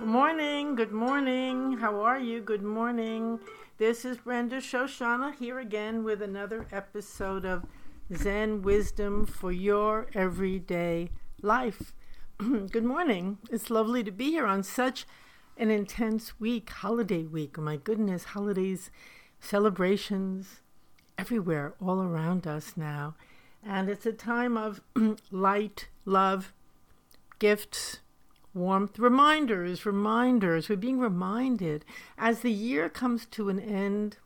Good morning. Good morning. How are you? Good morning. This is Brenda Shoshanna here again with another episode of Zen Wisdom for Your Everyday Life. Good morning. It's lovely to be here on such an intense week, holiday week. Oh my goodness, holidays, celebrations everywhere, all around us now. And it's a time of light, love, gifts, warmth, reminders, reminders. We're being reminded as the year comes to an end.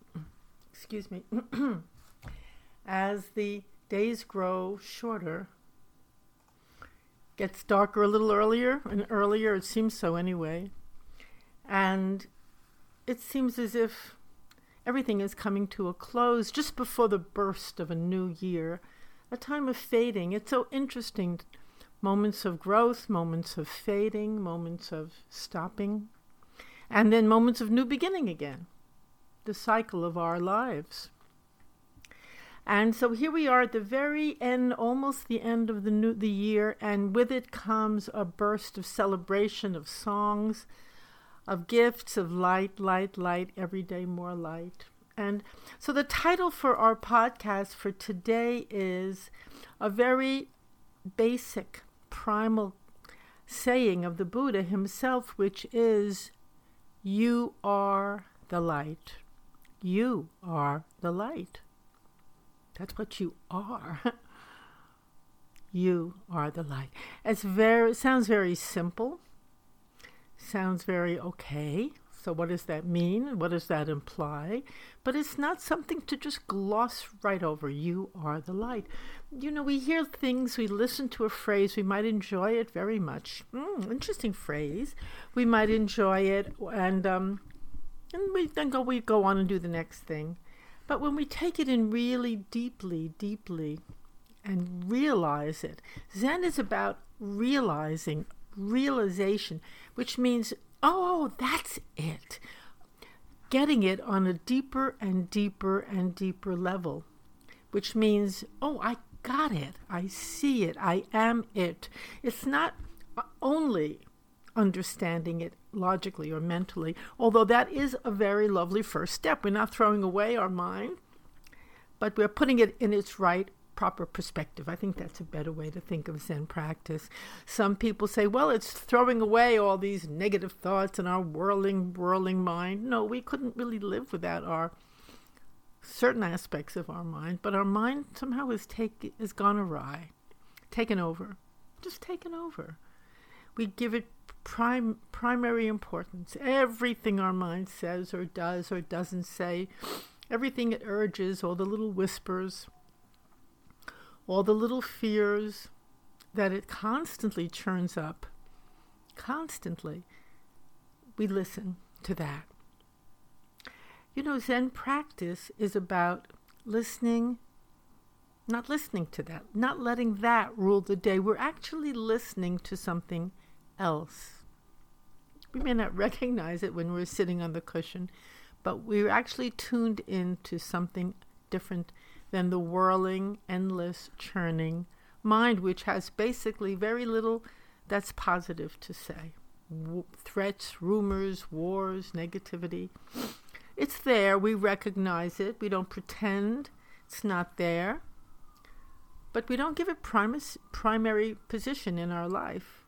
Excuse me. as the days grow shorter, gets darker a little earlier and earlier. It seems so anyway. And it seems as if everything is coming to a close just before the burst of a new year, a time of fading. It's so interesting moments of growth, moments of fading, moments of stopping, and then moments of new beginning again, the cycle of our lives. And so here we are at the very end, almost the end of the new the year, and with it comes a burst of celebration of songs, of gifts, of light, light, light, every day more light. And so the title for our podcast for today is a very basic primal saying of the Buddha himself, which is, You are the light. You are the light. That's what you are. you are the light. It's very it sounds very simple. Sounds very okay. So, what does that mean? What does that imply? But it's not something to just gloss right over. You are the light. You know, we hear things, we listen to a phrase, we might enjoy it very much. Mm, interesting phrase. We might enjoy it, and um, and we then go we go on and do the next thing. But when we take it in really deeply, deeply, and realize it, Zen is about realizing, realization, which means Oh, oh, that's it. Getting it on a deeper and deeper and deeper level, which means, oh, I got it. I see it. I am it. It's not only understanding it logically or mentally, although that is a very lovely first step. We're not throwing away our mind, but we're putting it in its right proper perspective. I think that's a better way to think of Zen practice. Some people say, well, it's throwing away all these negative thoughts in our whirling, whirling mind. No, we couldn't really live without our certain aspects of our mind, but our mind somehow has take has gone awry, taken over, just taken over. We give it prime primary importance. Everything our mind says or does or doesn't say, everything it urges, all the little whispers, all the little fears that it constantly churns up, constantly, we listen to that. You know, Zen practice is about listening, not listening to that, not letting that rule the day. We're actually listening to something else. We may not recognize it when we're sitting on the cushion, but we're actually tuned in to something different than the whirling, endless, churning mind, which has basically very little that's positive to say. W- threats, rumors, wars, negativity. It's there. We recognize it. We don't pretend it's not there. But we don't give it primus, primary position in our life.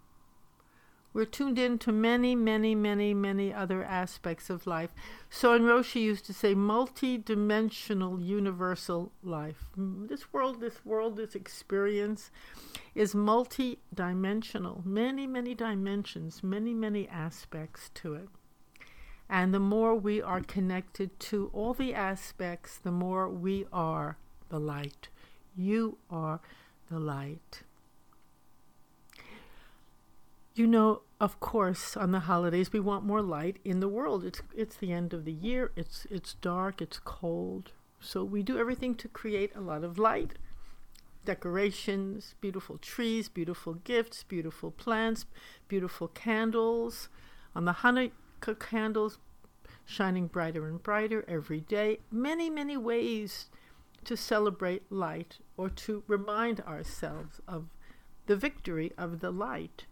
We're tuned in to many, many, many, many other aspects of life. Soen Roshi used to say multi-dimensional universal life. Mm, this world, this world, this experience is multi-dimensional. Many, many dimensions, many, many aspects to it. And the more we are connected to all the aspects, the more we are the light. You are the light. You know, of course, on the holidays we want more light in the world. It's it's the end of the year. It's it's dark, it's cold. So we do everything to create a lot of light. Decorations, beautiful trees, beautiful gifts, beautiful plants, beautiful candles. On the Hanukkah candles shining brighter and brighter every day. Many, many ways to celebrate light or to remind ourselves of the victory of the light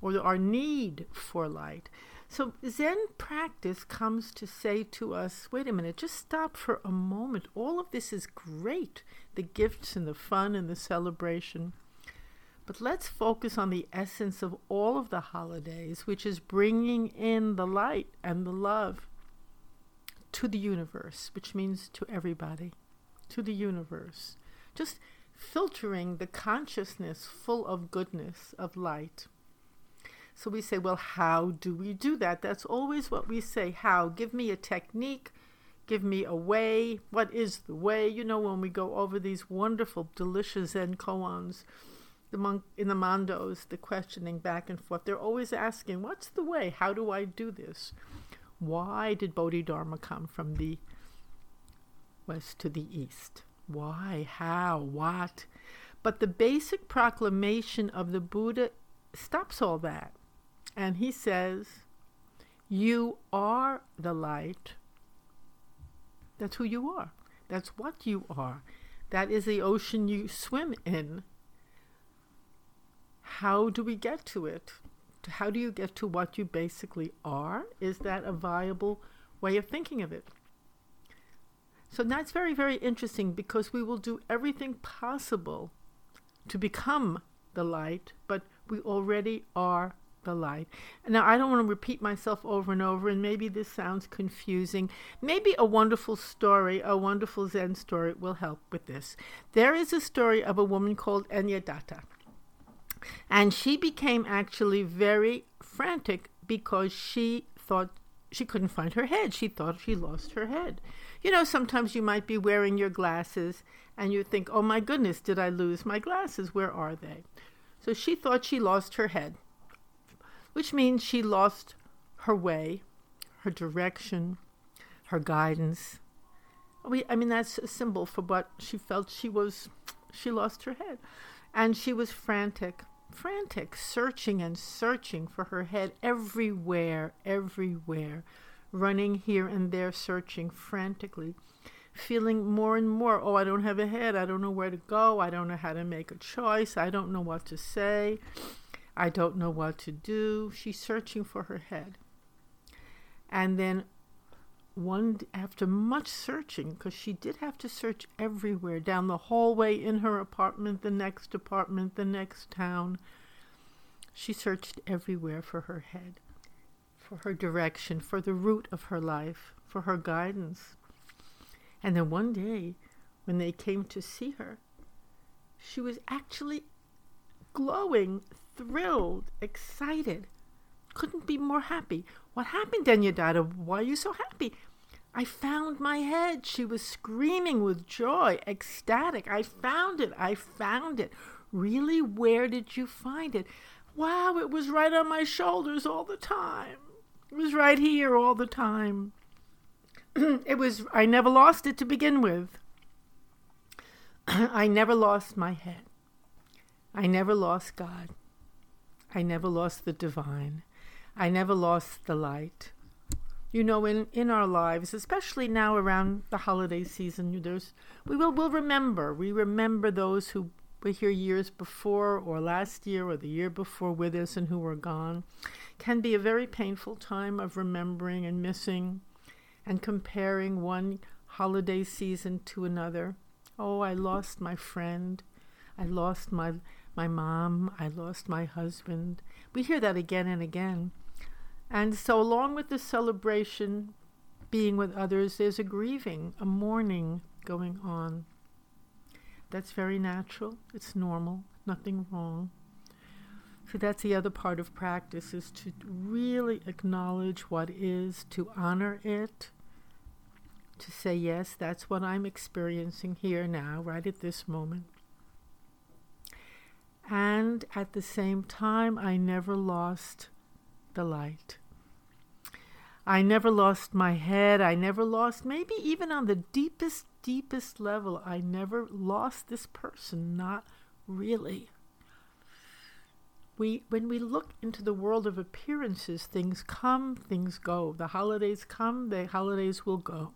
or our need for light. So, Zen practice comes to say to us wait a minute, just stop for a moment. All of this is great the gifts and the fun and the celebration. But let's focus on the essence of all of the holidays, which is bringing in the light and the love to the universe, which means to everybody, to the universe. Just filtering the consciousness full of goodness, of light. So we say, well, how do we do that? That's always what we say. How? Give me a technique. Give me a way. What is the way? You know, when we go over these wonderful, delicious Zen koans, the monk in the mondos, the questioning back and forth, they're always asking, what's the way? How do I do this? Why did Bodhidharma come from the west to the east? Why? How? What? But the basic proclamation of the Buddha stops all that. And he says, You are the light. That's who you are. That's what you are. That is the ocean you swim in. How do we get to it? How do you get to what you basically are? Is that a viable way of thinking of it? So that's very, very interesting because we will do everything possible to become the light, but we already are the light. Now, I don't want to repeat myself over and over, and maybe this sounds confusing. Maybe a wonderful story, a wonderful Zen story, will help with this. There is a story of a woman called Anyadatta, and she became actually very frantic because she thought she couldn't find her head. She thought she lost her head. You know, sometimes you might be wearing your glasses and you think, oh my goodness, did I lose my glasses? Where are they? So she thought she lost her head, which means she lost her way, her direction, her guidance. We, I mean, that's a symbol for what she felt she was, she lost her head. And she was frantic, frantic, searching and searching for her head everywhere, everywhere running here and there, searching frantically, feeling more and more, oh, I don't have a head. I don't know where to go. I don't know how to make a choice. I don't know what to say. I don't know what to do. She's searching for her head. And then one after much searching because she did have to search everywhere down the hallway in her apartment the next apartment the next town she searched everywhere for her head for her direction, for the root of her life, for her guidance. And then one day, when they came to see her, she was actually glowing, thrilled, excited. Couldn't be more happy. What happened, Anyadatta? Why are you so happy? I found my head. She was screaming with joy, ecstatic. I found it. I found it. Really? Where did you find it? Wow, it was right on my shoulders all the time. It was right here all the time. it was, I never lost it to begin with. I never lost my head. I never lost God. I never lost the divine. I never lost the light. You know, in, in our lives, especially now around the holiday season, there's we will will remember. We remember those who were here years before or last year or the year before with us and who were gone can be a very painful time of remembering and missing and comparing one holiday season to another. Oh, I lost my friend. I lost my my mom. I lost my husband. We hear that again and again. And so along with the celebration being with others, there's a grieving, a mourning going on. That's very natural. It's normal. Nothing wrong. So that's the other part of practice is to really acknowledge what is, to honor it, to say, yes, that's what I'm experiencing here now, right at this moment. And at the same time, I never lost the light. I never lost my head. I never lost, maybe even on the deepest, deepest level, I never lost this person. Not really we when we look into the world of appearances, things come, things go. The holidays come, the holidays will go.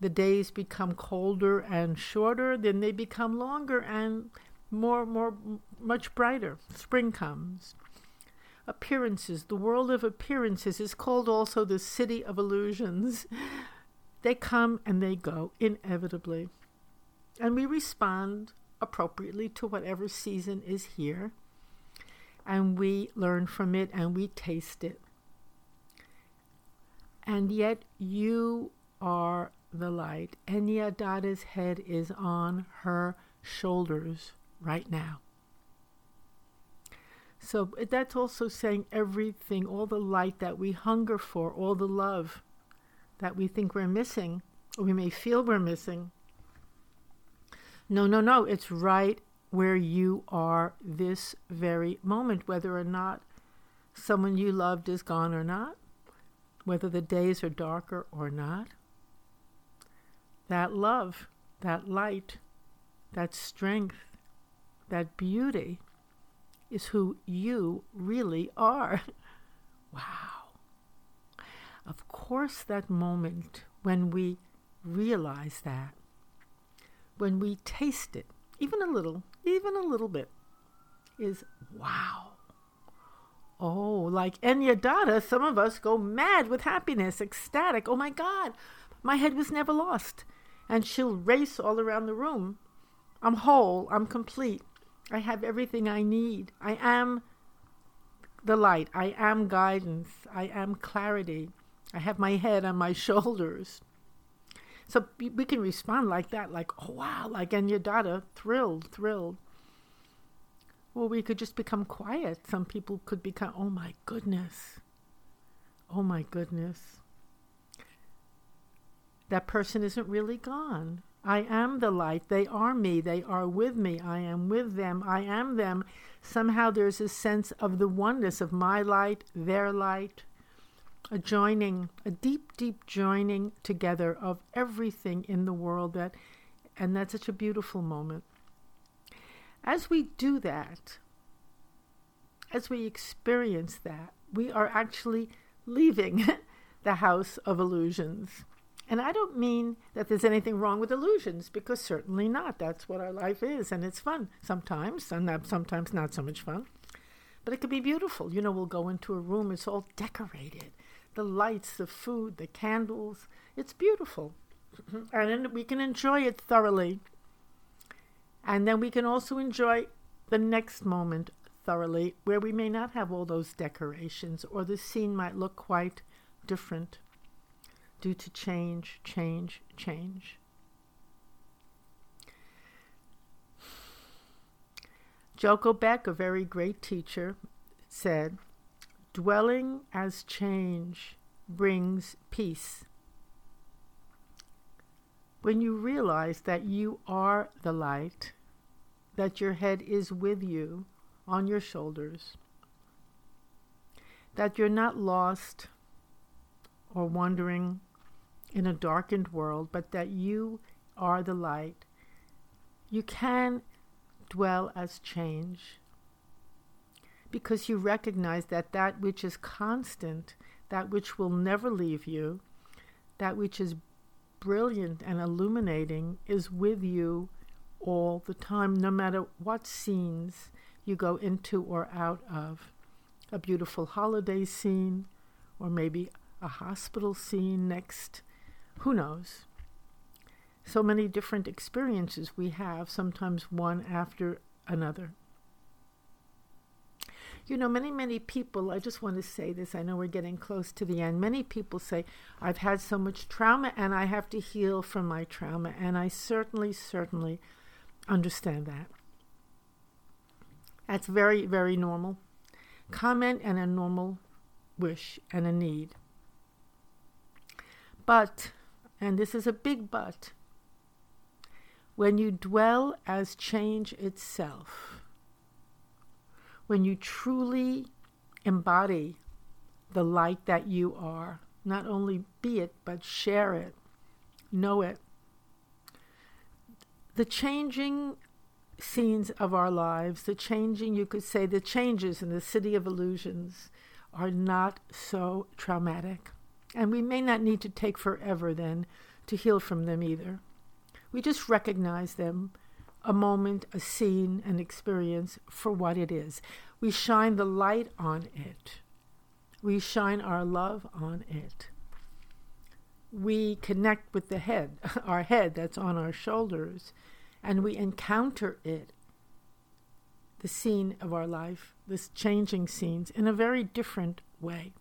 The days become colder and shorter, then they become longer and more more much brighter. Spring comes. appearances, the world of appearances, is called also the city of illusions. They come and they go inevitably. And we respond appropriately to whatever season is here. And we learn from it and we taste it. And yet you are the light. Enyada's head is on her shoulders right now. So that's also saying everything, all the light that we hunger for, all the love that we think we're missing, or we may feel we're missing. No, no, no. It's right where you are this very moment, whether or not someone you loved is gone or not, whether the days are darker or not. That love, that light, that strength, that beauty is who you really are. wow. Of course, that moment when we realize that, when we taste it, even a little, even a little bit, is wow. Oh, like Enyadatta, some of us go mad with happiness, ecstatic. Oh my God, my head was never lost. And she'll race all around the room. I'm whole, I'm complete. I have everything I need. I am the light. I am guidance. I am clarity. I have my head on my shoulders. So we can respond like that, like, oh wow, like Enyadatta, thrilled, thrilled. Or we could just become quiet. Some people could become, oh my goodness. Oh my goodness. That person isn't really gone. I am the light. They are me. They are with me. I am with them. I am them. Somehow there's a sense of the oneness of my light, their light, a joining, a deep, deep joining together of everything in the world that and that's such a beautiful moment. As we do that, as we experience that, we are actually leaving the house of illusions. And I don't mean that there's anything wrong with illusions, because certainly not. That's what our life is, and it's fun sometimes, and sometimes not so much fun. But it could be beautiful. You know, we'll go into a room, it's all decorated the lights, the food, the candles. It's beautiful. and we can enjoy it thoroughly. And then we can also enjoy the next moment thoroughly, where we may not have all those decorations, or the scene might look quite different due to change, change, change. Joko Beck, a very great teacher, said, Dwelling as change brings peace. When you realize that you are the light, that your head is with you on your shoulders, that you're not lost or wandering in a darkened world, but that you are the light. You can dwell as change because you recognize that that which is constant, that which will never leave you, that which is brilliant and illuminating is with you all the time, no matter what scenes you go into or out of. A beautiful holiday scene, or maybe a hospital scene next who knows? So many different experiences we have, sometimes one after another. You know, many, many people, I just want to say this, I know we're getting close to the end. Many people say, I've had so much trauma and I have to heal from my trauma. And I certainly, certainly understand that. That's very, very normal. Comment and a normal wish and a need. But and this is a big but, when you dwell as change itself, when you truly embody the light that you are, not only be it, but share it, know it. The changing scenes of our lives, the changing, you could say, the changes in the city of illusions are not so traumatic. And we may not need to take forever then to heal from them either. We just recognize them a moment, a scene, an experience for what it is. We shine the light on it. We shine our love on it. We connect with the head, our head that's on our shoulders, and we encounter it, the scene of our life, this changing scenes, in a very different way.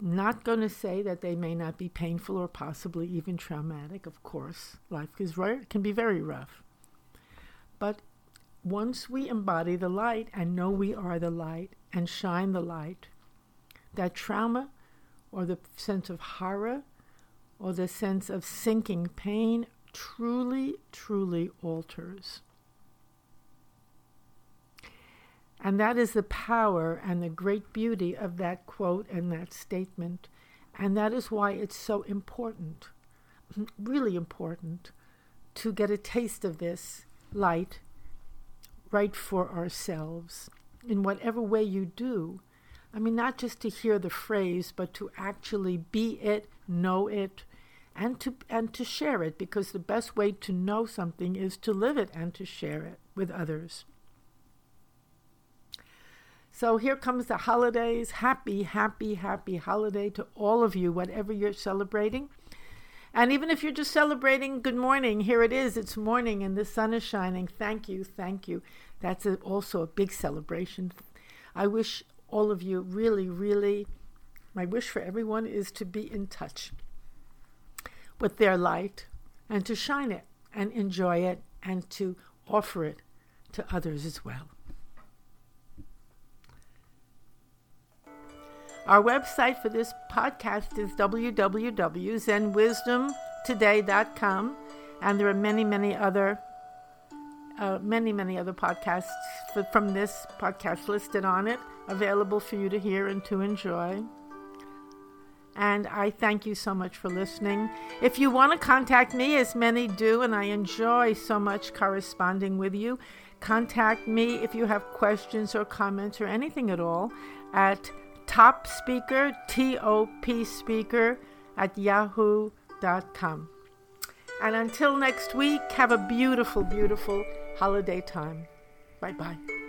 Not going to say that they may not be painful or possibly even traumatic, of course. Life is can be very rough. But once we embody the light and know we are the light and shine the light, that trauma or the sense of horror or the sense of sinking pain truly, truly alters. And that is the power and the great beauty of that quote and that statement. And that is why it's so important, really important, to get a taste of this light right for ourselves in whatever way you do. I mean, not just to hear the phrase, but to actually be it, know it, and to and to share it because the best way to know something is to live it and to share it with others. So here comes the holidays. Happy, happy, happy holiday to all of you, whatever you're celebrating. And even if you're just celebrating good morning, here it is. It's morning and the sun is shining. Thank you, thank you. That's a, also a big celebration. I wish all of you really, really, my wish for everyone is to be in touch with their light and to shine it and enjoy it and to offer it to others as well. Our website for this podcast is www.zenwisdomtoday.com, and there are many, many other, uh, many, many other podcasts from this podcast listed on it, available for you to hear and to enjoy. And I thank you so much for listening. If you want to contact me, as many do, and I enjoy so much corresponding with you, contact me if you have questions or comments or anything at all at top speaker, T O P speaker, at yahoo.com. And until next week, have a beautiful, beautiful holiday time. Bye bye.